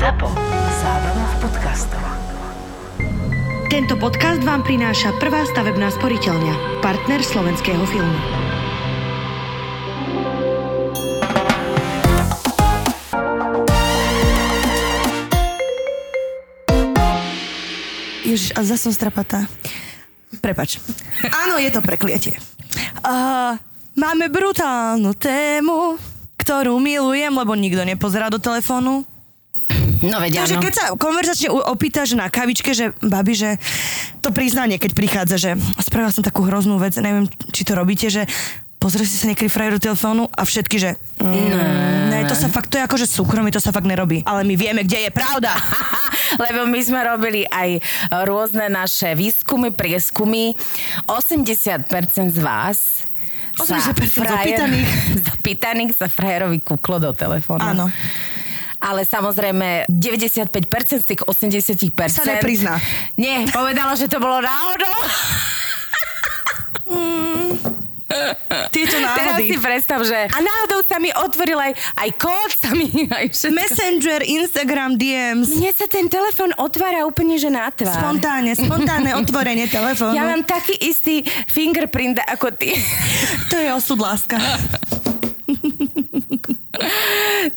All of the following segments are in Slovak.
ZAPO. Zábrná v podcastov. Tento podcast vám prináša prvá stavebná sporiteľňa, partner slovenského filmu. Ježiš, a zase som strapatá. Prepač. Áno, je to prekliatie. Uh, máme brutálnu tému, ktorú milujem, lebo nikto nepozerá do telefónu. No veď Takže áno. keď sa konverzačne opýtaš na kavičke, že babi, že to priznanie, keď prichádza, že spravila som takú hroznú vec, neviem, či to robíte, že pozrie si sa niekedy frajer do telefónu a všetky, že mm, ne, to sa fakt, to je akože súkromie, to sa fakt nerobí. Ale my vieme, kde je pravda. Lebo my sme robili aj rôzne naše výskumy, prieskumy. 80% z vás 80% zapýtaných. zapýtaných sa frajerovi kúklo do telefónu. Áno. Ale samozrejme 95% z tých 80% Sa neprizná. Nie, povedala, že to bolo náhodou. Tieto Teraz náhody. si predstav, že a náhodou sa mi otvoril aj, aj kód, sa mi aj všetko. Messenger, Instagram, DMs. Mne sa ten telefon otvára úplne, že na tvár. Spontánne, spontánne otvorenie telefónu. Ja mám taký istý fingerprint ako ty. To je osud, láska.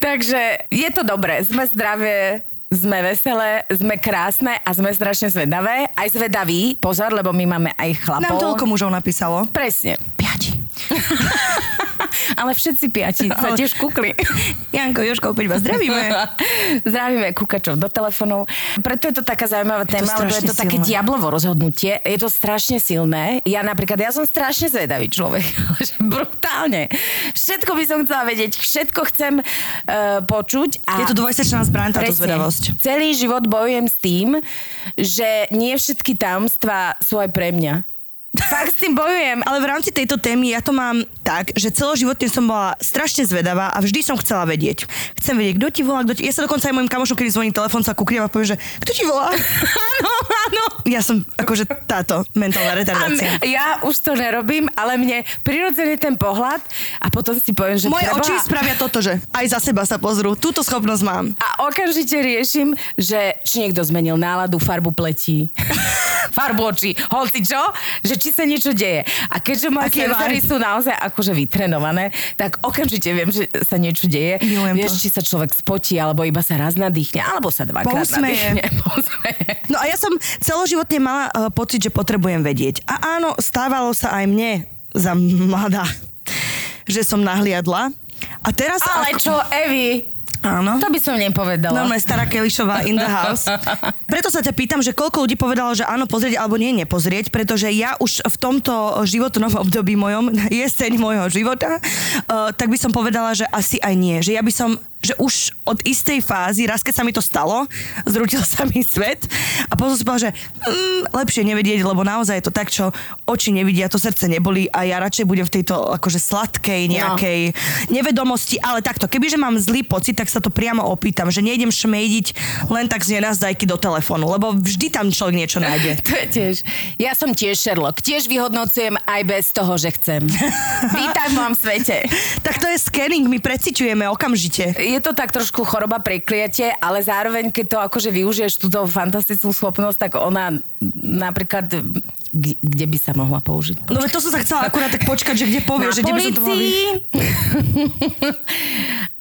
Takže je to dobré. Sme zdravé, sme veselé, sme krásne a sme strašne zvedavé. Aj zvedaví, pozor, lebo my máme aj chlapov. Nám toľko mužov napísalo. Presne. Piati. Ale všetci piati sa tiež kúkli. Janko, Jožko, opäť vás zdravíme. Zdravíme kúkačov do telefónov. Preto je to taká zaujímavá téma, lebo je to také silné. diablovo rozhodnutie. Je to strašne silné. Ja napríklad, ja som strašne zvedavý človek. brutálne. Všetko by som chcela vedieť, všetko chcem uh, počuť. A Je to dvojsečná zbraň, táto zvedavosť. Celý život bojujem s tým, že nie všetky tajomstvá sú aj pre mňa. Fakt s tým bojujem. Ale v rámci tejto témy ja to mám tak, že celoživotne som bola strašne zvedavá a vždy som chcela vedieť. Chcem vedieť, kto ti volá, kto ti... Ja sa dokonca aj mojim kamošom, keď zvoní telefón, sa kukriem a poviem, že kto ti volá? Áno, áno. Ja som akože táto mentálna A retardácia. m- ja už to nerobím, ale mne prirodzený ten pohľad a potom si poviem, že Moje preboha- oči spravia toto, že aj za seba sa pozrú. Túto schopnosť mám. A okamžite riešim, že či niekto zmenil náladu, farbu pletí, farbu očí, hoci čo, že či sa niečo deje. A keďže moje senzory sú naozaj akože vytrenované, tak okamžite viem, že sa niečo deje. Milujem Vieš, to. či sa človek spotí, alebo iba sa raz nadýchne, alebo sa dvakrát Pousmeje. nadýchne. Pousmeje. No a ja som celoživotne mala uh, pocit, že potrebujem vedieť. A áno, stávalo sa aj mne za mladá, že som nahliadla. A teraz... Ale ako- čo, Evi? Áno. To by som nepovedala. Normálne stará Kelišová in the house. Preto sa ťa pýtam, že koľko ľudí povedalo, že áno, pozrieť alebo nie, nepozrieť, pretože ja už v tomto životnom období mojom, jeseň môjho života, uh, tak by som povedala, že asi aj nie. Že ja by som, že už od istej fázy, raz keď sa mi to stalo, zrútil sa mi svet a potom som povedala, že mm, lepšie nevedieť, lebo naozaj je to tak, čo oči nevidia, to srdce neboli a ja radšej budem v tejto akože sladkej nejakej nevedomosti, ale takto, kebyže mám zlý pocit, tak sa to priamo opýtam, že nejdem šmejdiť len tak z nenazdajky do telefónu, lebo vždy tam človek niečo nájde. To je tiež. Ja som tiež Sherlock. Tiež vyhodnocujem aj bez toho, že chcem. Vítaj v svete. Tak to je scanning, my preciťujeme okamžite. Je to tak trošku choroba prekliatie, ale zároveň, keď to akože využiješ túto fantastickú schopnosť, tak ona napríklad, kde, by sa mohla použiť? No veď to som sa chcela akurát tak počkať, že kde povieš, že kde by som to mohla.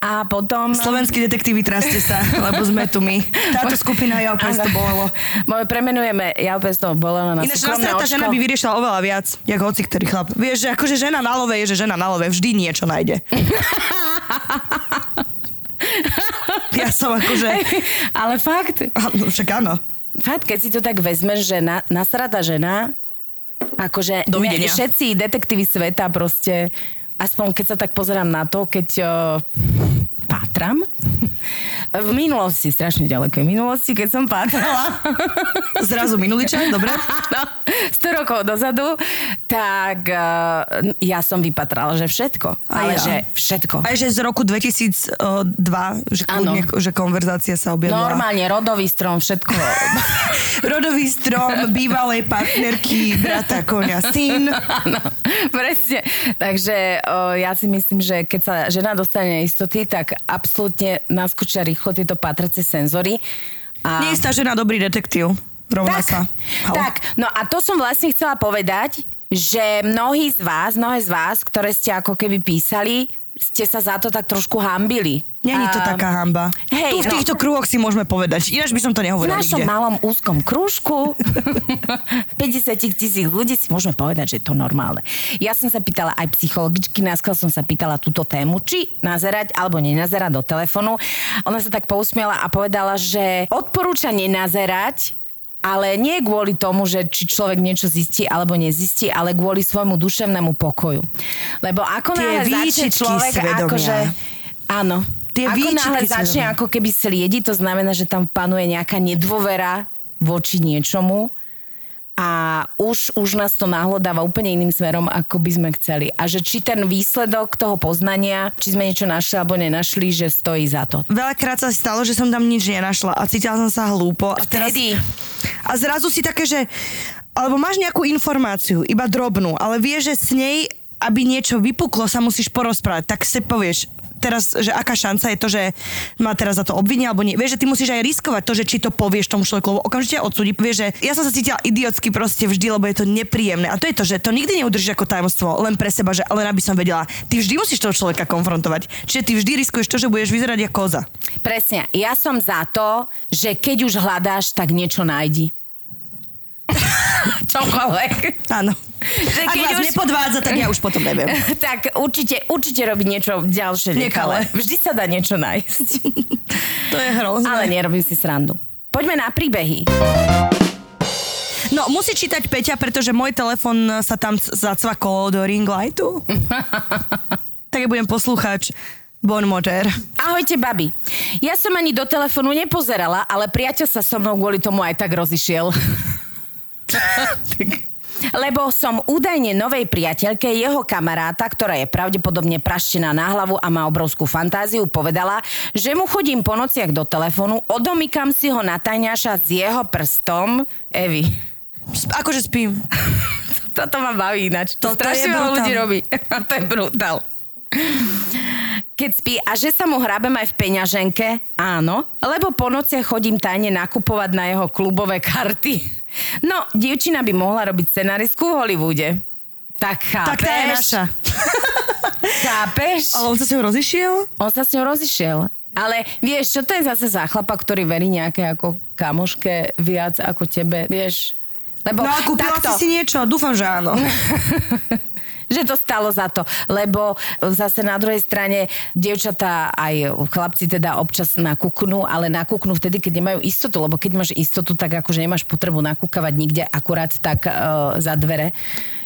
A potom... Slovenskí detektívy, traste sa, lebo sme tu my. Táto skupina ja opäť to bolelo. Moje premenujeme, ja opäť to bolelo na Ináč nasratá očko. žena by vyriešila oveľa viac, jak hoci ktorý chlap. Vieš, že akože žena na love je, že žena na love vždy niečo nájde. ja som akože... Ale fakt, Áno, Však áno. fakt, keď si to tak vezmeš, že na, nasrada žena, akože ne, všetci detektívy sveta proste, aspoň keď sa tak pozerám na to, keď o, pátram, v minulosti, strašne ďalekej minulosti, keď som pátrala, Zrazu minulý čas, dobre? Áno, 100 rokov dozadu, tak uh, ja som vypatrala, že všetko. Ale ja. že všetko. Aj že z roku 2002, že, kľudne, že konverzácia sa objavila. Normálne, rodový strom, všetko. Rodový strom bývalej partnerky, brata, konia, syn. Áno, presne. Takže o, ja si myslím, že keď sa žena dostane istoty, tak absolútne naskočia rýchlo všetko tieto patrace senzory. A... Nie je žena dobrý detektív. Rovná tak, sa. Halo. tak, no a to som vlastne chcela povedať, že mnohí z vás, mnohé z vás, ktoré ste ako keby písali, ste sa za to tak trošku hambili. Není to A- taká hamba. Hej, tu v no. týchto kruhoch si môžeme povedať. Ináč by som to V nehovorila našom nikde. malom úzkom krúžku 50 tisíc ľudí si môžeme povedať, že je to normálne. Ja som sa pýtala aj psychologičky, náskôr som sa pýtala túto tému, či nazerať alebo nenazerať do telefónu. Ona sa tak pousmiala a povedala, že odporúča nenazerať, ale nie kvôli tomu, že či človek niečo zistí alebo nezistí, ale kvôli svojmu duševnému pokoju. Lebo ako náhle začne človek svedomia. akože... Áno. Tie ako náhle začne svedomia. ako keby sliediť, to znamená, že tam panuje nejaká nedôvera voči niečomu a už, už nás to nahlodáva úplne iným smerom, ako by sme chceli. A že či ten výsledok toho poznania, či sme niečo našli alebo nenašli, že stojí za to. Veľakrát sa stalo, že som tam nič nenašla a cítila som sa hlúpo. A, teraz, Vtedy. a zrazu si také, že... Alebo máš nejakú informáciu, iba drobnú, ale vieš, že s nej, aby niečo vypuklo, sa musíš porozprávať. Tak si povieš, teraz, že aká šanca je to, že ma teraz za to obvinia, alebo nie. Vieš, že ty musíš aj riskovať to, že či to povieš tomu človeku, lebo okamžite odsúdi. Vieš, že ja som sa cítila idiotsky proste vždy, lebo je to nepríjemné. A to je to, že to nikdy neudržíš ako tajomstvo, len pre seba, že len aby som vedela. Ty vždy musíš toho človeka konfrontovať. Čiže ty vždy riskuješ to, že budeš vyzerať ako koza. Presne. Ja som za to, že keď už hľadáš, tak niečo nájdi. Čokoľvek. Áno. Že Ak vás už- nepodvádza, tak ja už potom neviem. tak určite, určite robiť niečo ďalšie nekalé. Vždy sa dá niečo nájsť. To je hrozné. Ale nerobím si srandu. Poďme na príbehy. No, musí čítať Peťa, pretože môj telefon sa tam zacvakol do ring lightu. tak ja budem poslucháč Bon Motor. Ahojte, babi. Ja som ani do telefónu nepozerala, ale priateľ sa so mnou kvôli tomu aj tak rozišiel. Lebo som údajne novej priateľke jeho kamaráta, ktorá je pravdepodobne praštená na hlavu a má obrovskú fantáziu, povedala, že mu chodím po nociach do telefónu, odomykam si ho na tajňaša s jeho prstom. Evi, akože spím. toto ma baví ináč. To Toto strašne veľa ľudí robí. to je brutál. Keď spí a že sa mu hrabem aj v peňaženke, áno, lebo po nociach chodím tajne nakupovať na jeho klubové karty. No, dievčina by mohla robiť scenaristku v Hollywoode. Tak chápeš? Tak tá je naša. Chápeš? Ale on sa s ňou rozišiel? On sa s ňou rozišiel. Ale vieš, čo to je zase za chlapa, ktorý verí nejaké ako kamoške viac ako tebe, vieš? Lebo No a kúpila takto, si si niečo? Dúfam, že áno. že to stalo za to. Lebo zase na druhej strane dievčatá aj chlapci teda občas nakúknú, ale nakúknú vtedy, keď nemajú istotu, lebo keď máš istotu, tak akože nemáš potrebu nakúkavať nikde akurát tak uh, za dvere,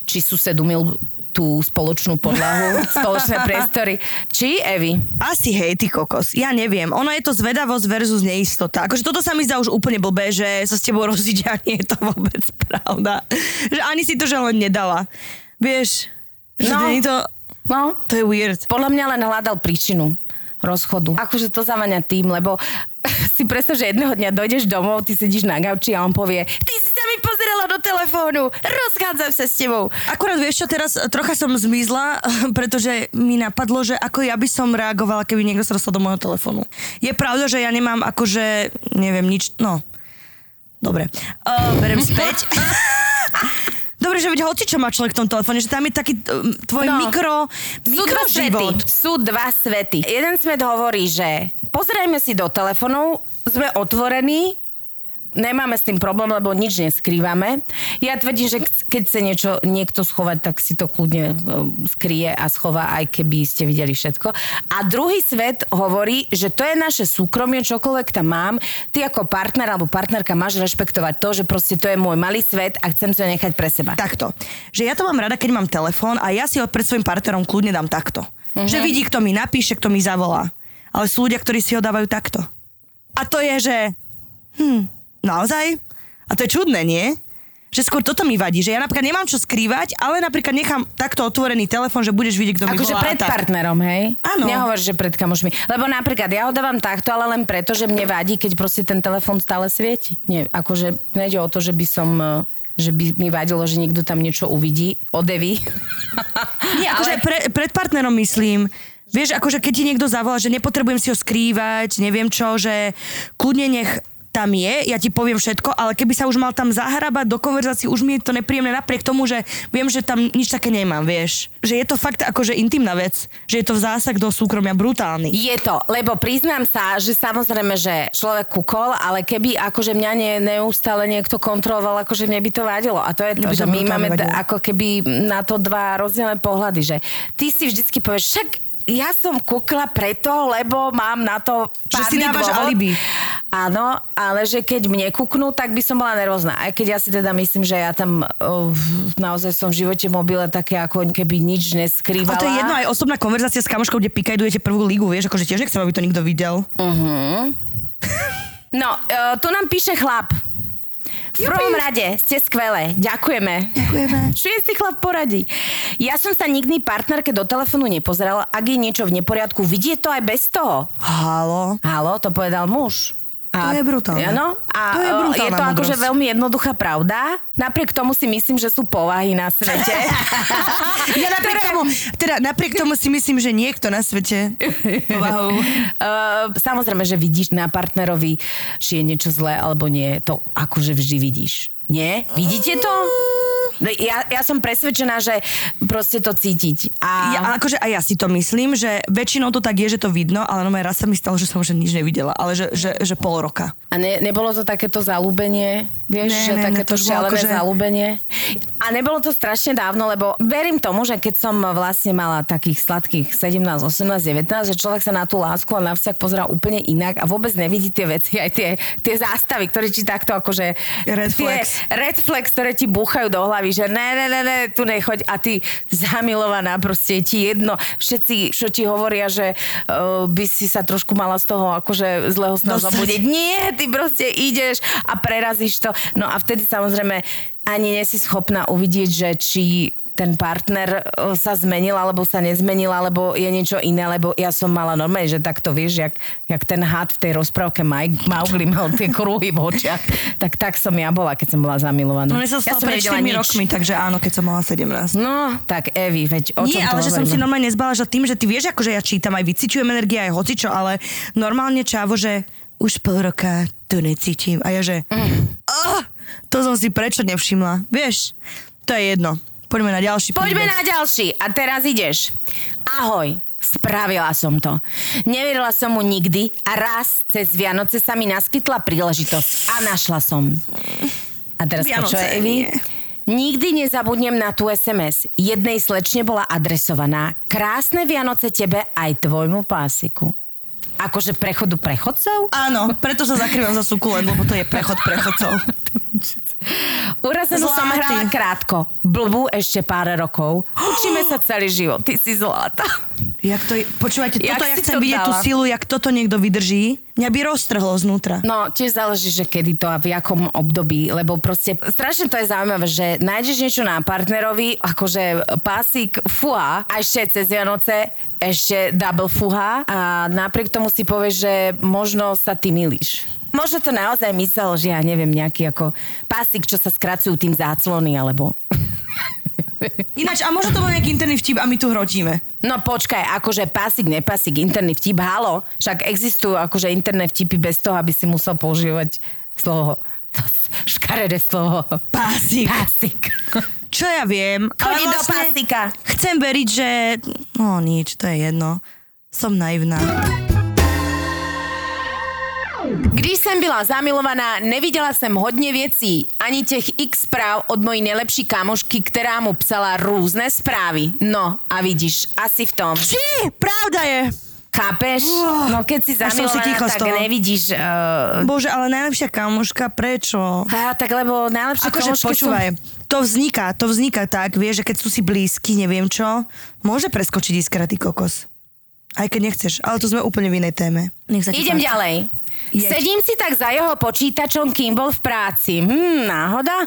či sused umil tú spoločnú podlahu, spoločné priestory. Či, Evi? Asi hej, ty kokos. Ja neviem. Ono je to zvedavosť versus neistota. Akože toto sa mi zdá už úplne blbé, že sa s tebou rozíde a nie je to vôbec pravda. Že ani si to že len nedala. Vieš, že No. je to... No, To je weird. Podľa mňa len hľadal príčinu rozchodu. Akože to zavania tým, lebo si predstav, že jedného dňa dojdeš domov, ty sedíš na gauči a on povie, ty si sa mi pozerala do telefónu, rozchádzam sa s tebou. Akurát vieš čo, teraz trocha som zmizla, pretože mi napadlo, že ako ja by som reagovala, keby niekto sa dostal do môjho telefónu. Je pravda, že ja nemám akože, neviem, nič, no. Dobre. Uh, berem späť. Dobre, že veď hoci čo má človek v tom telefóne, že tam je taký um, tvoj No. mikro, Sú dva svety. mikroživot. Sú dva svety. Jeden svet hovorí, že pozerajme si do telefónov, sme otvorení, nemáme s tým problém, lebo nič neskrývame. Ja tvrdím, že keď chce niečo niekto schovať, tak si to kľudne e, skrie a schová, aj keby ste videli všetko. A druhý svet hovorí, že to je naše súkromie, čokoľvek tam mám. Ty ako partner alebo partnerka máš rešpektovať to, že proste to je môj malý svet a chcem ho nechať pre seba. Takto. Že ja to mám rada, keď mám telefón a ja si ho pred svojim partnerom kľudne dám takto. Mhm. Že vidí, kto mi napíše, kto mi zavolá. Ale sú ľudia, ktorí si ho dávajú takto. A to je, že... Hm, naozaj? A to je čudné, nie? Že skôr toto mi vadí, že ja napríklad nemám čo skrývať, ale napríklad nechám takto otvorený telefón, že budeš vidieť, kto mi Akože pred tak. partnerom, hej? Áno. Nehovor, že pred kamošmi. Lebo napríklad ja ho dávam takto, ale len preto, že mne vadí, keď proste ten telefón stále svieti. Nie, akože nejde o to, že by som e, že by mi vadilo, že niekto tam niečo uvidí, odeví. Nie, akože pre, pred partnerom myslím, Vieš, akože keď ti niekto zavolá, že nepotrebujem si ho skrývať, neviem čo, že kľudne nech tam je, ja ti poviem všetko, ale keby sa už mal tam zahrabať do konverzácií, už mi je to nepríjemné napriek tomu, že viem, že tam nič také nemám, vieš. Že je to fakt akože intimná vec, že je to zásah do súkromia brutálny. Je to, lebo priznám sa, že samozrejme, že človek kukol, ale keby akože mňa ne, neustále niekto kontroloval, akože mne by to vadilo. A to je to, by že my máme d- ako keby na to dva rozdielne pohľady, že ty si vždycky povieš, však ja som kukla preto, lebo mám na to Že si dávaš dôvod. alibi. Áno, ale že keď mne kuknú, tak by som bola nervózna. Aj keď ja si teda myslím, že ja tam uh, naozaj som v živote mobile také ako keby nič neskrývala. A to je jedno aj osobná konverzácia s kamoškou, kde pikajdujete prvú ligu, vieš, akože tiež nechcem, aby to nikto videl. No, uh, tu nám píše chlap. V prvom rade ste skvelé. Ďakujeme. Ďakujeme. Šiestý chlap poradí. Ja som sa nikdy partnerke do telefónu nepozerala. Ak je niečo v neporiadku, vidie to aj bez toho. Halo. Halo, to povedal muž. To je brutálne. Áno. A To je o, brutálna je to akože veľmi jednoduchá pravda. Napriek tomu si myslím, že sú povahy na svete. Ja napriek tomu, teda napriek tomu si myslím, že niekto na svete povahu. Uh, samozrejme, že vidíš na partnerovi, či je niečo zlé alebo nie. To akože vždy vidíš. Nie? Vidíte to? No, Ja, ja som presvedčená, že proste to cítiť. A... Ja, akože aj ja si to myslím, že väčšinou to tak je, že to vidno, ale no raz sa mi stalo, že som už nič nevidela, ale že, že, že pol roka. A ne, nebolo to takéto zalúbenie? Vieš, Ne, že ne, ne, takéto to bolo šialené akože- zalúbenie? A nebolo to strašne dávno, lebo verím tomu, že keď som vlastne mala takých sladkých 17, 18, 19, že človek sa na tú lásku a na vzťah pozerá úplne inak a vôbec nevidí tie veci, aj tie, tie zástavy, ktoré ti takto akože... Red tie flags. Red flags, ktoré ti búchajú do hlavy, že ne, ne, ne, ne, tu nechoď a ty zamilovaná, proste je ti jedno. Všetci, čo ti hovoria, že uh, by si sa trošku mala z toho akože zlého sna zabudiť. Nie, ty proste ideš a prerazíš to. No a vtedy samozrejme ani nie si schopná uvidieť, že či ten partner e, sa zmenil, alebo sa nezmenil, alebo je niečo iné, lebo ja som mala normálne, že takto vieš, jak, jak ten had v tej rozprávke Mowgli mal tie kruhy v očiach, tak tak som ja bola, keď som bola zamilovaná. No sa ja stalo pred nevedela 4 nič. rokmi, takže áno, keď som mala 17. No, tak Evi, veď o čom Nie, to ale že som hovoríme? si normálne nezbala, že tým, že ty vieš, akože ja čítam, aj vyciťujem energie, aj hocičo, ale normálne čávo, že už pol roka to necítim. A ja že, oh, to som si prečo nevšimla. Vieš, to je jedno. Poďme na ďalší Poďme príbeh. na ďalší. A teraz ideš. Ahoj. Spravila som to. Neverila som mu nikdy a raz cez Vianoce sa mi naskytla príležitosť a našla som. A teraz Vianoce, počúvaj, Evi. Nikdy nezabudnem na tú SMS. Jednej slečne bola adresovaná Krásne Vianoce tebe aj tvojmu pásiku. Akože prechodu prechodcov? Áno, preto sa zakrývam za sukulent, lebo to je prechod prechodcov. Urazenú som Zlatý. hrala krátko. Blbú ešte pár rokov. Učíme sa celý život. Ty si zlata. Jak to je, počúvajte, Jak toto ja chcem to vidieť tú dala? silu, jak toto niekto vydrží. Mňa by roztrhlo znútra. No, tiež záleží, že kedy to a v jakom období, lebo proste strašne to je zaujímavé, že nájdeš niečo na partnerovi, akože pásik fuha, a ešte cez Vianoce ešte double fuha a napriek tomu si povieš, že možno sa ty milíš. Možno to naozaj myslel, že ja neviem, nejaký ako pásik, čo sa skracujú tým záclony, alebo... Ináč, a možno to bol nejaký interný vtip a my tu hrotíme. No počkaj, akože pásik, nepásik, interný vtip, halo, však existujú akože interné vtipy bez toho, aby si musel používať slovo, to škaredé slovo. Pásik. Pásik. Čo ja viem. Chodí do pásika. Chcem veriť, že... No nič, to je jedno. Som naivná. Když jsem byla zamilovaná, neviděla jsem hodně věcí, ani těch x zpráv od mojí nejlepší kámošky, která mu psala různé zprávy. No a vidíš, asi v tom. Či, pravda je. Chápeš? No keď si Až som si zamilovaná, ticho z tak toho. nevidíš... Uh... Bože, ale najlepšia kamoška, prečo? A, tak lebo najlepšie Akože kamošky počúvaj, to vzniká, to vzniká tak, vieš, že keď sú si blízky, neviem čo, môže preskočiť iskra, ty kokos. Aj keď nechceš, ale to sme úplne v inej téme. Nech sa Idem páči. ďalej. Jeď. Sedím si tak za jeho počítačom, kým bol v práci. Hm, náhoda?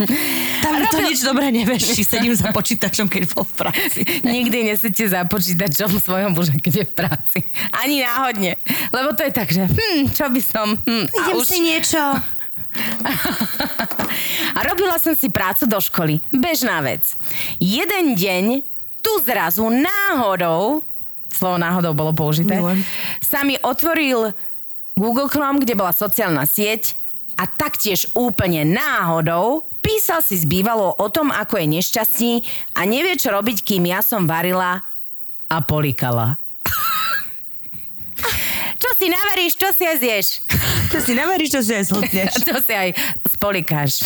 Tam to Robil- nič dobre nevieš, či sedím za počítačom, keď bol v práci. Nikdy nesedíte za počítačom svojho muža, keď je v práci. Ani náhodne. Lebo to je tak, že hm, čo by som... Hm, Idem už... si niečo. A robila som si prácu do školy. Bežná vec. Jeden deň tu zrazu náhodou slovo náhodou bolo použité, Milujem. sa mi otvoril Google Chrome, kde bola sociálna sieť a taktiež úplne náhodou písal si s bývalou o tom, ako je nešťastný a nevie, čo robiť, kým ja som varila a polikala. čo si navaríš, čo si aj zješ. Čo si neveríš, čo si aj slutneš. to si aj spolikáš.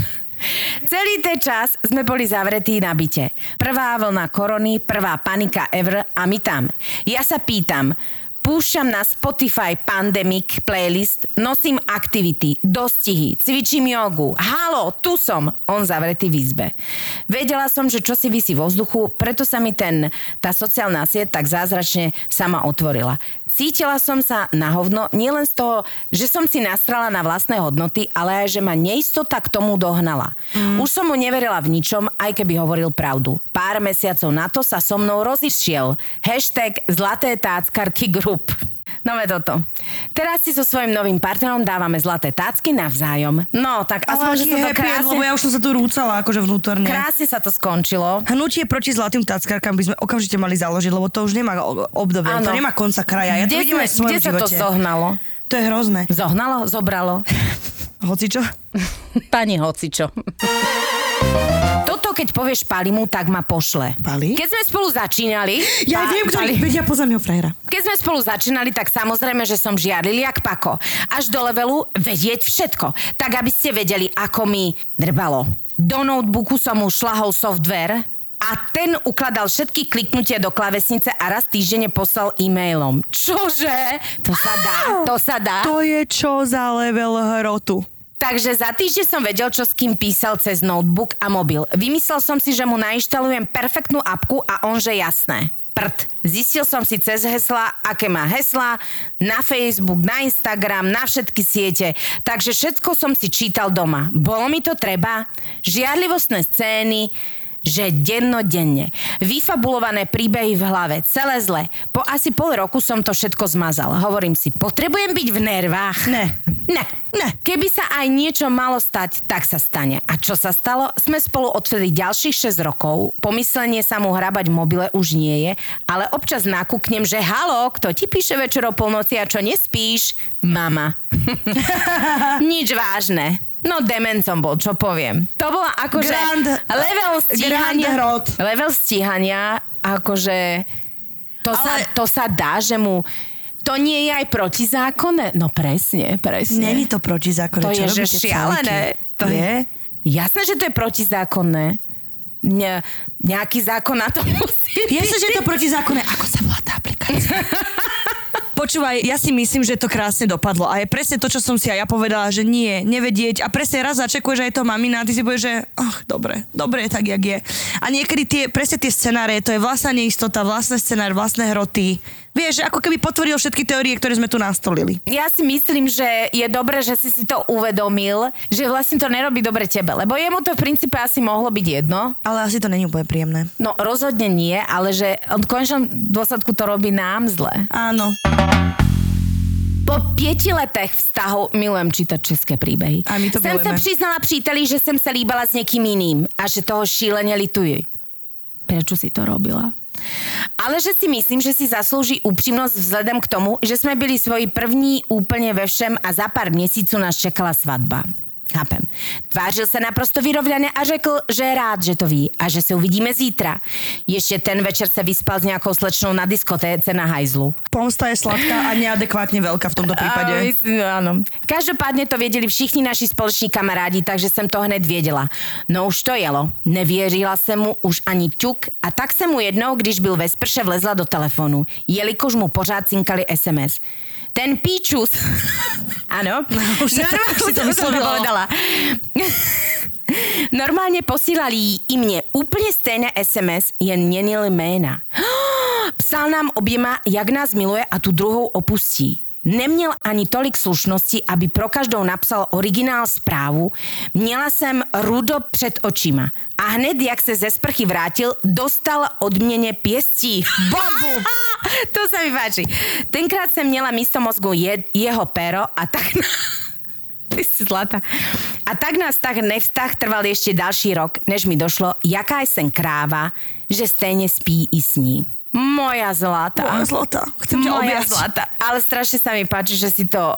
Celý ten čas sme boli zavretí na byte. Prvá vlna korony, prvá panika ever a my tam. Ja sa pýtam, púšťam na Spotify Pandemic playlist, nosím aktivity, dostihy, cvičím jogu. Halo, tu som! On zavretý v izbe. Vedela som, že čo si vysí vo vzduchu, preto sa mi ten, tá sociálna sieť tak zázračne sama otvorila. Cítila som sa na hovno nielen z toho, že som si nastrala na vlastné hodnoty, ale aj, že ma neistota k tomu dohnala. Mm. Už som mu neverila v ničom, aj keby hovoril pravdu. Pár mesiacov na to sa so mnou rozišiel. Hashtag Zlaté táckarky Group. No ve toto. Teraz si so svojím novým partnerom dávame zlaté tácky navzájom. No, tak aspoň, Ale že sa to happy krásne, lebo ja už som sa tu rúcala akože vnútorne. krásne sa to skončilo. Hnutie proti zlatým tackarkám by sme okamžite mali založiť, lebo to už nemá obdobie, Áno. to nemá konca kraja. Ja to kde vidím sme- aj v svojom kde sa to živote. zohnalo? To je hrozné. Zohnalo? Zobralo? Hoci čo? Pani Hocičo. Toto, keď povieš Palimu, tak ma pošle. Pali? Keď sme spolu začínali... Ja Pa- viem, Pali- ktorý... Veď ja poznám jeho frajera. Keď sme spolu začínali, tak samozrejme, že som žiarlil jak pako. Až do levelu vedieť všetko. Tak, aby ste vedeli, ako mi drbalo. Do notebooku som mu šlahol software a ten ukladal všetky kliknutia do klavesnice a raz týždenne poslal e-mailom. Čože? To sa dá? To sa dá? To je čo za level hrotu. Takže za týždeň som vedel, čo s kým písal cez notebook a mobil. Vymyslel som si, že mu nainštalujem perfektnú apku a on, že jasné. Prd. Zistil som si cez hesla, aké má hesla, na Facebook, na Instagram, na všetky siete. Takže všetko som si čítal doma. Bolo mi to treba. Žiarlivostné scény, že dennodenne. Vyfabulované príbehy v hlave, celé zle. Po asi pol roku som to všetko zmazal. Hovorím si, potrebujem byť v nervách. Ne. Ne. Ne. Keby sa aj niečo malo stať, tak sa stane. A čo sa stalo? Sme spolu odvtedy ďalších 6 rokov. Pomyslenie sa mu hrabať v mobile už nie je, ale občas nakúknem, že halo, kto ti píše večer o polnoci a čo nespíš? Mama. Nič vážne. No demencom bol, čo poviem. To bola akože Grand- level stíhania. Grand hrot. Level stíhania, akože to, sa, Ale- to sa dá, že mu to nie je aj protizákonné? No presne, presne. Není to protizákonné. To čo je, že šialené. To je? Jasné, že to je protizákonné. Ne, nejaký zákon na to musí Jasne, byť. že je to protizákonné. Ako sa volá tá aplikácia? Počúvaj, ja si myslím, že to krásne dopadlo. A je presne to, čo som si aj ja povedala, že nie, nevedieť. A presne raz začekuje, že je to mamina a ty si povieš, že ach, dobre, dobre tak, jak je. A niekedy tie, presne tie scenáre, to je vlastná neistota, vlastné scenár, vlastné hroty. Vieš, ako keby potvrdil všetky teórie, ktoré sme tu nastolili. Ja si myslím, že je dobré, že si si to uvedomil, že vlastne to nerobí dobre tebe, lebo jemu to v princípe asi mohlo byť jedno. Ale asi to není úplne príjemné. No rozhodne nie, ale že v konečnom dôsledku to robí nám zle. Áno. Po pieti letech vztahu milujem čítať české príbehy. A my to Jsem se milujeme. přiznala příteli, že jsem se líbala s někým jiným a že toho šíleně lituji. Prečo si to robila? Ale že si myslím, že si zaslúži úprimnosť vzhledem k tomu, že sme byli svoji první úplne ve všem a za pár měsíců nás čekala svatba. Chápem. Tvářil se naprosto vyrovnaně a řekl, že je rád, že to ví a že se uvidíme zítra. Ještě ten večer se vyspal s nějakou slečnou na diskotéce na hajzlu. Pomsta je sladká a neadekvátne veľká v tomto prípade. A, myslím, áno. Každopádne to věděli všichni naši společní kamarádi, takže jsem to hned věděla. No už to jelo. Nevěřila jsem mu už ani ťuk a tak jsem mu jednou, když byl ve sprše, vlezla do telefonu, jelikož mu pořád cinkali SMS. Ten píčus... Áno. už sa- Normálne už si to povedala. Normálně posílali i mě úplně stejné SMS, jen měnili jména. Psal nám oběma, jak nás miluje a tu druhou opustí. Neměl ani tolik slušnosti, aby pro každou napsal originál zprávu. Měla jsem rudo před očima. A hned, jak se ze sprchy vrátil, dostal od mě pěstí. Bombu! to sa mi páči. Tenkrát jsem měla místo mozgu je, jeho pero a tak... Ty si zlata. A tak nás tak nevztah trval ešte ďalší rok, než mi došlo, jaká je sen kráva, že stejne spí i s ní. Moja zlata. Moja zlata. Chcem ťa Moja objať. zlata. Ale strašne sa mi páči, že si to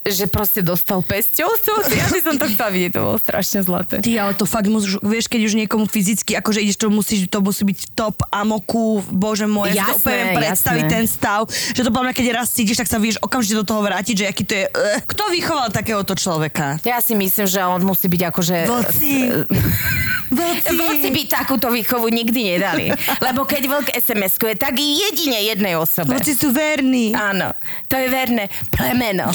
že proste dostal pesťou. Ja by som to chcela vidieť, to bolo strašne zlaté. Ty, ale to fakt musíš, vieš, keď už niekomu fyzicky, akože ideš, to musí, to musí byť top amoku, bože môj, ja si to Jasné, úplne predstaviť jasné. ten stav, že to podľa mňa, keď raz cítiš, tak sa vieš okamžite do toho vrátiť, že aký to je, uh, kto vychoval takéhoto človeka? Ja si myslím, že on musí byť akože... Vlci. Vlci. Vlci by takúto výchovu nikdy nedali. Lebo keď vlk SMS-kuje, tak jedine jednej osobe. Vlci sú verní. Áno, to je verné plemeno.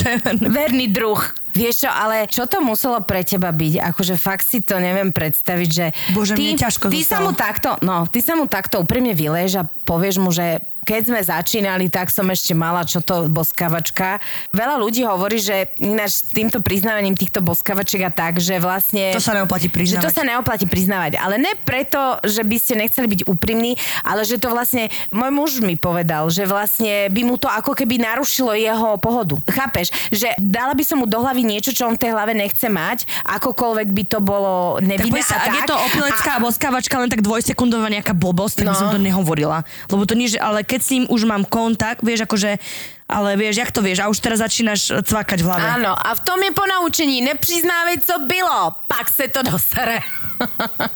Verný druh. Vieš čo, ale čo to muselo pre teba byť? Akože fakt si to neviem predstaviť, že... Bože, ty, ťažko ty sa zostalo. mu takto, no, ty sa mu takto úprimne vyleješ a povieš mu, že keď sme začínali, tak som ešte mala čo to boskavačka. Veľa ľudí hovorí, že ináč týmto priznávaním týchto boskavačiek a tak, že vlastne... To sa neoplatí Že to priznávať. sa neoplatí priznávať. Ale ne preto, že by ste nechceli byť úprimní, ale že to vlastne, môj muž mi povedal, že vlastne by mu to ako keby narušilo jeho pohodu. Chápeš? Že dala by som mu do hlavy niečo, čo on v tej hlave nechce mať, akokoľvek by to bolo Tak nevinné povedz sa, ak je tak. to opilecká a boskávačka len tak dvojsekundová nejaká blbosť, tak by No. som to nehovorila. Lebo to nie, že, ale keď s ním už mám kontakt, vieš, akože, ale vieš, jak to vieš, a už teraz začínaš cvakať v hlave. Áno, a v tom je ponaučení. Nepřiznávej, co bylo. Pak se to dostane.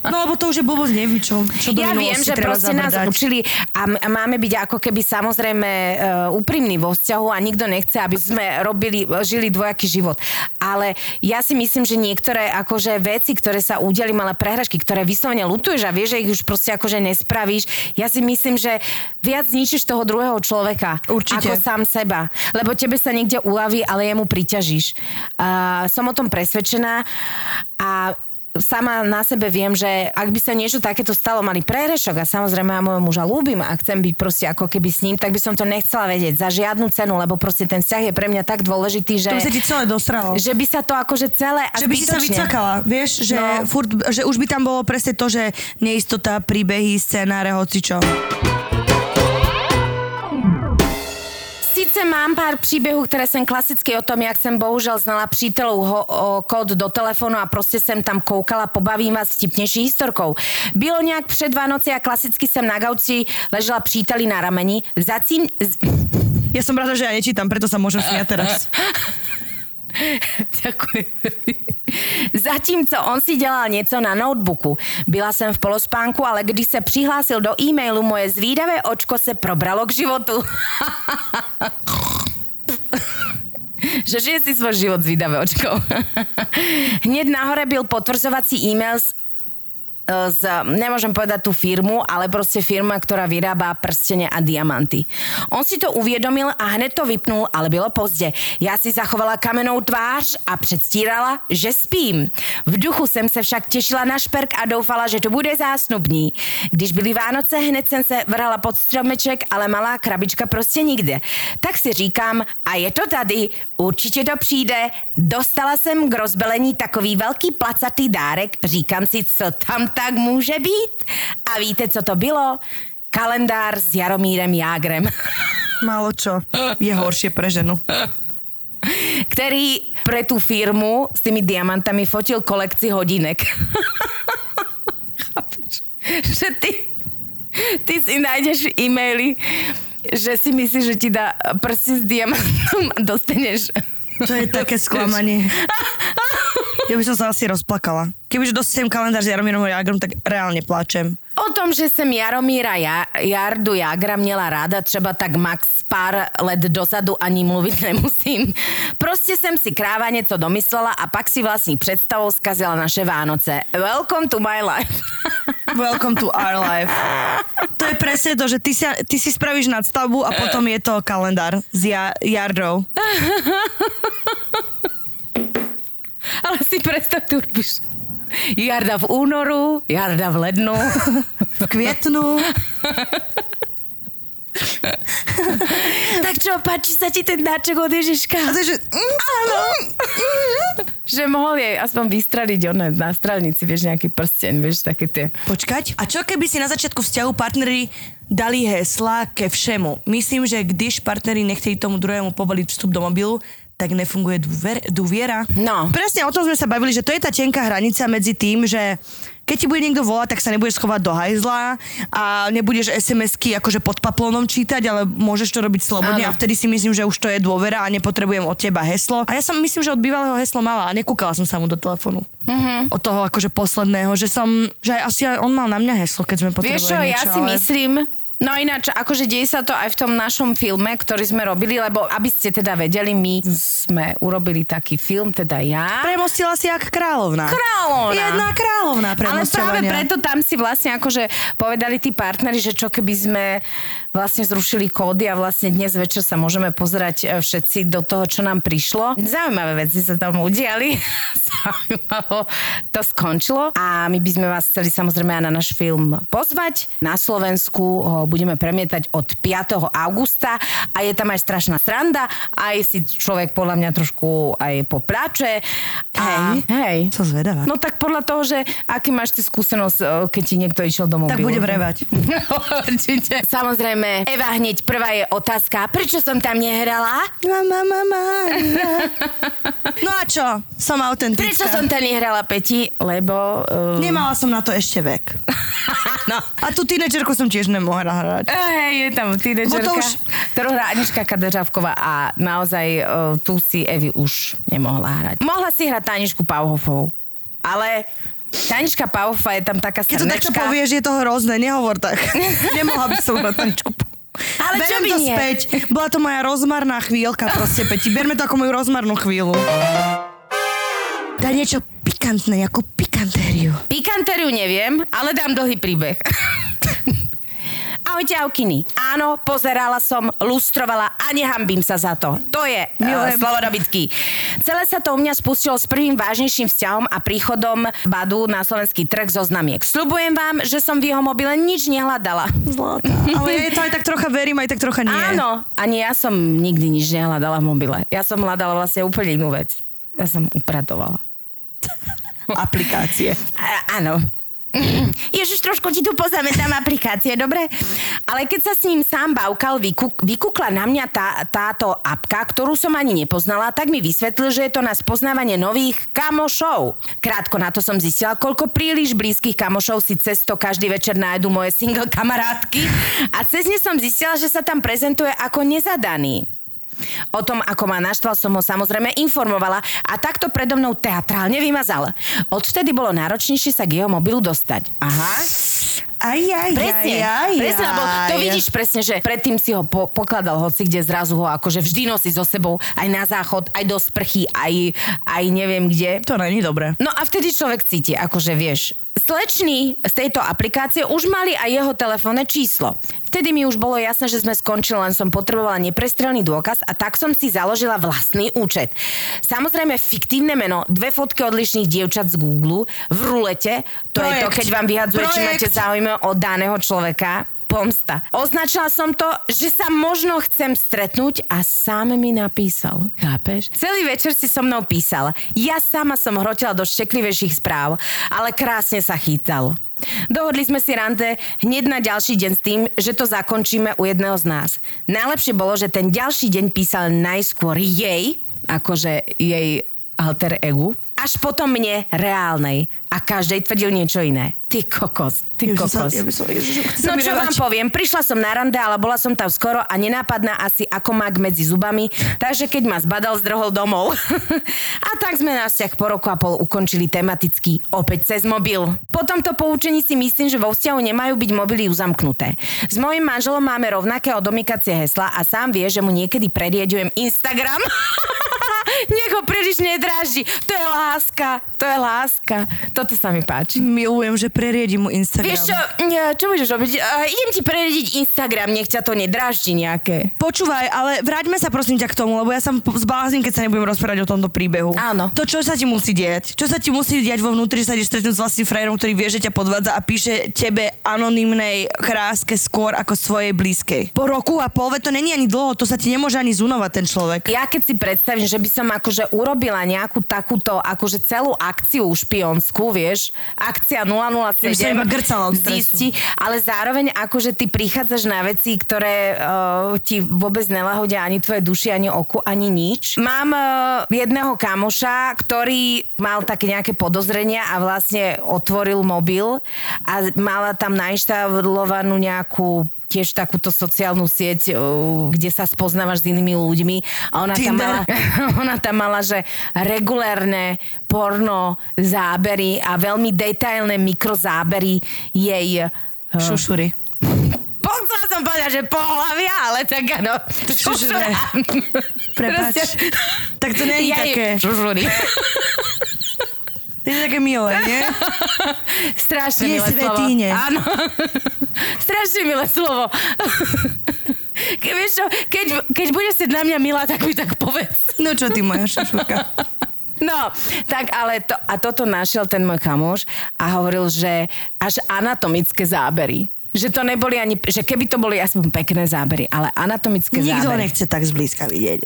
No lebo to už je blbosť, neviem čo, čo do Ja viem, že proste nás učili a m- a máme byť ako keby samozrejme uh, úprimní vo vzťahu a nikto nechce, aby sme robili, žili dvojaký život. Ale ja si myslím, že niektoré akože veci, ktoré sa udeli, malé prehražky, ktoré vyslovene lutuješ a vieš, že ich už proste akože nespravíš, ja si myslím, že viac zničíš toho druhého človeka. Určite. Ako sám seba. Lebo tebe sa niekde uľaví, ale jemu priťažíš. Uh, som o tom presvedčená a sama na sebe viem, že ak by sa niečo takéto stalo, mali prehrešok a samozrejme ja môjho muža ľúbim a chcem byť proste ako keby s ním, tak by som to nechcela vedieť za žiadnu cenu, lebo proste ten vzťah je pre mňa tak dôležitý, že, To by sa ti celé dosralo. že by sa to akože celé že by si sa vycakala, vieš, že, No. furt, že už by tam bolo presne to, že neistota, príbehy, scenáre, hocičo. Sice mám pár příběhů, které jsem klasicky o tom, jak jsem bohužel znala ho, o, kód do telefonu a prostě jsem tam koukala, pobavím vás vtipnější historkou. Bylo nějak před Vánoci a klasicky jsem na gauči ležela příteli na rameni. Zacím... Z... Ja som rada, že ja nečítam, preto sa môžem smiať teraz. Ďakujem. Zatímco on si dělal něco na notebooku. Byla jsem v polospánku, ale když se přihlásil do e-mailu, moje zvídavé očko se probralo k životu. že žije si svoj život zvídavé očko. Hneď nahore byl potvrzovací e-mail s z, nemôžem povedať tú firmu, ale proste firma, ktorá vyrába prstene a diamanty. On si to uvědomil a hned to vypnul, ale bylo pozdě. Já si zachovala kamenou tvář a předstírala, že spím. V duchu jsem se však těšila na šperk a doufala, že to bude zásnubní. Když byly Vánoce, hned jsem se vrala pod stromeček, ale malá krabička prostě nikde. Tak si říkám, a je to tady, určitě to přijde. Dostala jsem k rozbelení takový velký placatý dárek, říkám si, co tam tak může být. A víte, co to bylo? Kalendár s Jaromírem Jágrem, Málo čo je horšie pre ženu. který pre tú firmu s tými diamantami fotil kolekci hodinek. Chápeš? Že ty, ty si nájdeš e-maily, že si myslíš, že ti dá prsti s diamantom a dostaneš... To je také sklamanie. Ja by som sa asi rozplakala. Kebyže dostanem kalendár s Jaromírom Jagrom, tak reálne plačem. O tom, že jsem Jaromíra ja, Jardu Jagra měla ráda třeba tak max pár let dozadu ani mluvit nemusím. Prostě jsem si kráva něco domyslela a pak si vlastní představou zkazila naše Vánoce. Welcome to my life. Welcome to our life. To je presne to, že ty, si, ty si spravíš nadstavbu a potom je to kalendár s ja, Jardou. Ale si predstav, tu robíš. Jarda v únoru, Jarda v lednu. V kvietnu. tak čo, páči sa ti ten dáček od Ježiška? A to že... Áno. že mohol jej aspoň vystradiť ona na strelnici, vieš, nejaký prsten, vieš, také tie. Počkať. A čo keby si na začiatku vzťahu partneri dali hesla ke všemu? Myslím, že když partneri nechceli tomu druhému povoliť vstup do mobilu, tak nefunguje dôver, dôviera. No. Presne o tom sme sa bavili, že to je tá tenká hranica medzi tým, že keď ti bude niekto volať, tak sa nebudeš schovať do hajzla a nebudeš SMS-ky akože pod paplónom čítať, ale môžeš to robiť slobodne Áno. a vtedy si myslím, že už to je dôvera a nepotrebujem od teba heslo. A ja som myslím, že od bývalého heslo mala a nekúkala som sa mu do telefónu. Mm-hmm. Od toho akože posledného, že som, že aj asi aj on mal na mňa heslo, keď sme potrebovali Vieš čo, niečo, ja si ale... myslím, No ináč, akože deje sa to aj v tom našom filme, ktorý sme robili, lebo aby ste teda vedeli, my sme urobili taký film, teda ja. Premostila si jak kráľovna. Kráľovna. Jedna kráľovna Ale práve preto tam si vlastne akože povedali tí partneri, že čo keby sme vlastne zrušili kódy a vlastne dnes večer sa môžeme pozerať e, všetci do toho, čo nám prišlo. Zaujímavé veci sa tam udiali. Zaujímavo to skončilo. A my by sme vás chceli samozrejme aj na náš film pozvať. Na Slovensku ho budeme premietať od 5. augusta a je tam aj strašná sranda. Aj si človek podľa mňa trošku aj poplače. Hej. hej. Som zvedavá. No tak podľa toho, že aký máš ty skúsenosť, e, keď ti niekto išiel do mobilu. Tak budem revať. Určite. Samozrejme, Eva hneď prvá je otázka, prečo som tam nehrala? Mama, mama, No a čo? Som autentická. Prečo som tam nehrala, Peti? Lebo... Uh... Nemala som na to ešte vek. no. A tú tínedžerku som tiež nemohla hrať. Hej, je tam tínedžerka, to už- ktorú hrá Anička Kadeřávková a naozaj uh, tu si Evi už nemohla hrať. Mohla si hrať Taničku Pauhofovú, ale Tanička Pauhofová je tam taká Keď to takto srnečka. povieš, je to hrozné, nehovor tak. Nemohla by som hrať tančku. Ale čo Berem by to nie? späť. Bola to moja rozmarná chvíľka proste, Peti. Berme to ako moju rozmarnú chvíľu. Daj niečo pikantné, ako pikantériu. Pikantériu neviem, ale dám dlhý príbeh. Ahojte, Aukiny. Áno, pozerala som, lustrovala a nehambím sa za to. To je uh, Milujem. slovo dobytky. Celé sa to u mňa spustilo s prvým vážnejším vzťahom a príchodom Badu na slovenský trh zo znamiek. Sľubujem vám, že som v jeho mobile nič nehľadala. Zlatá. Ale ja to aj tak trocha verím, aj tak trocha nie. Áno, ani ja som nikdy nič nehľadala v mobile. Ja som hľadala vlastne úplne inú vec. Ja som upratovala. Aplikácie. A, áno. Ježiš, trošku ti tu pozametám aplikácie, dobre? Ale keď sa s ním sám bavkal, vykuk, vykukla na mňa tá, táto apka, ktorú som ani nepoznala, tak mi vysvetlil, že je to na spoznávanie nových kamošov. Krátko na to som zistila, koľko príliš blízkych kamošov si cesto každý večer nájdu moje single kamarátky a cez ne som zistila, že sa tam prezentuje ako nezadaný. O tom, ako ma naštval, som ho samozrejme informovala a takto predo mnou teatrálne vymazal. Odvtedy bolo náročnejšie sa k jeho mobilu dostať. Aha. Aj, aj, Presne, aj, aj, presne, lebo to vidíš presne, že predtým si ho po, pokladal hoci kde zrazu ho akože vždy nosí so sebou aj na záchod, aj do sprchy, aj, aj neviem kde. To není dobré. No a vtedy človek cíti, akože vieš, sleční z tejto aplikácie už mali aj jeho telefónne číslo. Vtedy mi už bolo jasné, že sme skončili, len som potrebovala neprestrelný dôkaz a tak som si založila vlastný účet. Samozrejme fiktívne meno, dve fotky odlišných dievčat z Google v rulete, to je to, Projekt. keď vám vyhadzuje, či Projekt. máte záujem o daného človeka. Pomsta. Označila som to, že sa možno chcem stretnúť a sám mi napísal. Chápeš? Celý večer si so mnou písal. Ja sama som hrotila do šteklivejších správ, ale krásne sa chytal. Dohodli sme si rande hneď na ďalší deň s tým, že to zakončíme u jedného z nás. Najlepšie bolo, že ten ďalší deň písal najskôr jej, akože jej alter egu, až potom mne reálnej a každej tvrdil niečo iné. Ty kokos, ty sa- kokos. ja by som- Ježiš, No čo vám poviem, prišla som na rande, ale bola som tam skoro a nenápadná asi ako mak medzi zubami, takže keď ma zbadal, zdrohol domov. a tak sme náš vzťah po roku a pol ukončili tematicky opäť cez mobil. Po tomto poučení si myslím, že vo vzťahu nemajú byť mobily uzamknuté. S mojim manželom máme rovnaké odomykacie hesla a sám vie, že mu niekedy predieďujem Instagram. Nech ho príliš nedráždi. To je láska, to je láska. Toto sa mi páči. Milujem, že preriedím mu Instagram. Vieš čo, ja, čo budeš robiť? Uh, idem ti preriadiť Instagram, nech ťa to nedráždi nejaké. Počúvaj, ale vráťme sa prosím ťa k tomu, lebo ja sa zblázním, keď sa nebudem rozprávať o tomto príbehu. Áno. To, čo sa ti musí diať? Čo sa ti musí diať vo vnútri, sa ideš stretnúť s vlastným frajerom, ktorý vie, že ťa podvádza a píše tebe anonymnej kráske skôr ako svojej blízkej. Po roku a pol, to není ani dlho, to sa ti nemôže ani zunovať ten človek. Ja keď si predstavím, že by som akože urobila nejakú takúto, akože celú akciu špionskú, vieš, akcia 007. Ja iba grcala zisti, ale zároveň akože ty prichádzaš na veci, ktoré uh, ti vôbec nelahodia ani tvoje duši, ani oku, ani nič. Mám uh, jedného kamoša, ktorý mal také nejaké podozrenia a vlastne otvoril mobil a mala tam nainštalovanú nejakú tiež takúto sociálnu sieť, uh, kde sa spoznávaš s inými ľuďmi a ona tam, mala, ona tam mala, že regulérne porno zábery a veľmi detailné mikrozábery jej uh, Šušury. Chcela som povedať, že pohľavia, ale tak áno. Šušure. Prepáč. Proste- Tak to nie je také, Šušury. to je také milé, nie? Strašne milé slovo. svetíne. Áno. Strašne milé slovo. Ke, vieš čo, keď, keď budeš si na mňa milá, tak mi tak povedz. No čo ty, moja šušurka? No, tak ale to, a toto našiel ten môj kamoš a hovoril, že až anatomické zábery. Že to neboli ani, že keby to boli aspoň pekné zábery, ale anatomické Nikto zábery. nechce tak zblízka vidieť.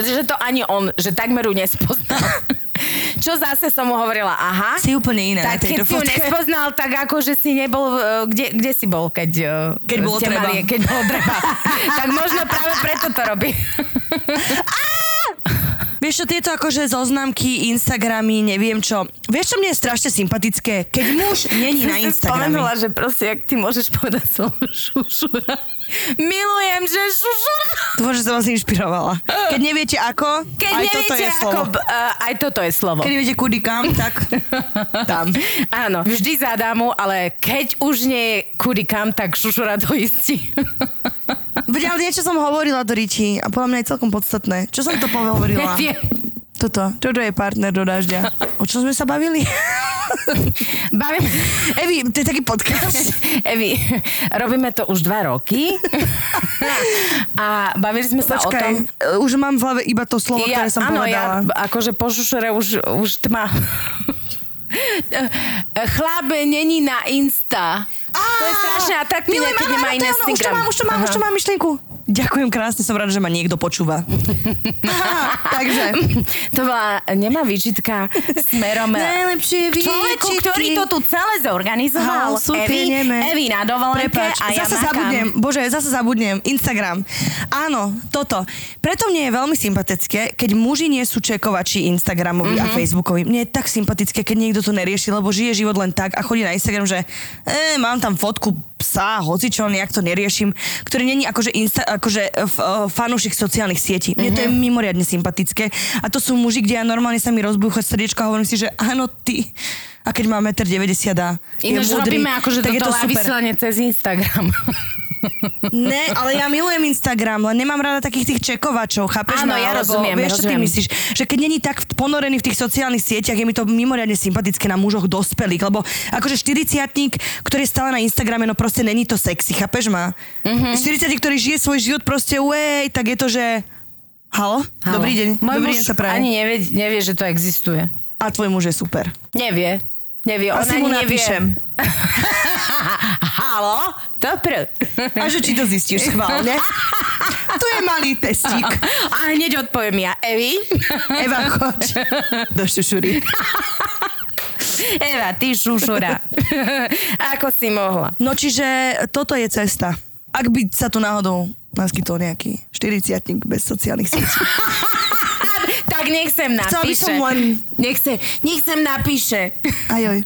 Že to ani on, že takmer ju nespoznal. Čo zase som mu hovorila, aha. Si úplne iná na Tak keď tejto si ju nespoznal, tak ako, že si nebol, e, kde, kde si bol, keď... e, Keď bolo treba. Mali, keď bolo treba. tak možno práve preto to robí. Vieš čo, tieto akože zoznamky, Instagramy, neviem čo. Vieš čo mne je strašne sympatické? Keď muž není na Instagrame. spomenula, že proste, jak ty môžeš povedať slovo šušura. Milujem, že šušura. Dúfam, že som vás inšpirovala. Keď neviete ako, Keď aj neviete, toto je ako... slovo. Uh, aj toto je slovo. Keď neviete kudy kam, tak tam. Áno, vždy za dámu, ale keď už nie je kudy kam, tak šušura to istí. Veď, ale niečo som hovorila do Riči a podľa mňa je celkom podstatné. Čo som to hovorila? Toto. Toto je partner do dažďa. O čom sme sa bavili? Bavím... Evi, to je taký podcast. Evi, robíme to už dva roky a bavili sme sa o tom... Počkaj, už mám v hlave iba to slovo, ktoré som áno, povedala. ja akože po šušere už, už tma. Chlabe není na Insta. To je strašne atraktívne, Milujem, keď áno, nemá áno, to je ono. Už to mám, už to mám, už to mám myšlienku. Ďakujem krásne, som rada, že ma niekto počúva. Aha, takže. To bola nemá výčitka smerom Najlepšie človeku, ktorý to tu celé zorganizoval. Evi. Evi na dovolenke Prepač, a ja zase makám. zabudnem, bože, zase zabudnem, Instagram. Áno, toto. Preto mne je veľmi sympatické, keď muži nie sú čekovači Instagramovi Mhm. a Facebookovi. Mne je tak sympatické, keď niekto to nerieši, lebo žije život len tak a chodí na Instagram, že e, mám tam fotku psa, hocičo, nejak to neriešim, ktorý není akože, insta, akože f, uh, fanúšik sociálnych sietí. Mne to je mimoriadne sympatické. A to sú muži, kde ja normálne sa mi rozbúcha srdiečko a hovorím si, že áno, ty. A keď má 1,90 m a Ináč robíme akože tak toto to live vysielanie cez Instagram. Ne, ale ja milujem Instagram, len nemám rada takých tých čekovačov, chápeš Áno, ma? ja rozumiem, Vieš, čo ty rozumiem. myslíš? Že keď není tak ponorený v tých sociálnych sieťach, je mi to mimoriadne sympatické na mužoch dospelých, lebo akože 40 ktorý je stále na Instagrame, no proste není to sexy, chápeš ma? Mhm. Mm-hmm. 40 ktorý žije svoj život proste, uej, tak je to, že... Halo? Halo. Dobrý deň. Môj Dobrý muž deň sa ani nevie, nevie, že to existuje. A tvoj muž je super. Nevie. Nevie, on Asi mu nevie. napíšem. Halo? Dobre. A že či to zistíš schválne? tu je malý testík. A hneď odpoviem ja. Evi? Eva, choď do šušury. Eva, ty šušura. Ako si mohla? No čiže toto je cesta. Ak by sa tu náhodou naskytol nejaký 40 bez sociálnych sietí. Tak nech sem Chcela by napíše. som len- Nech, sem, nech sem napíše. Ajoj.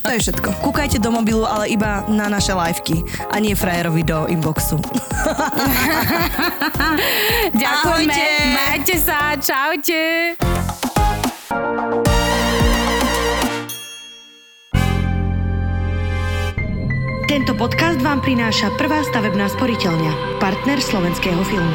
To je všetko. Kúkajte do mobilu, ale iba na naše liveky a nie frajerovi do inboxu. Ďakujeme. Ahojte. Majte sa. Čaute. Tento podcast vám prináša prvá stavebná sporiteľňa, partner slovenského filmu.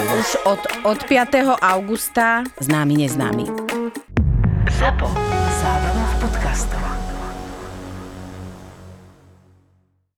Už od, od 5. augusta známy neznámy. ZAPO. Zábrná v podcastovách.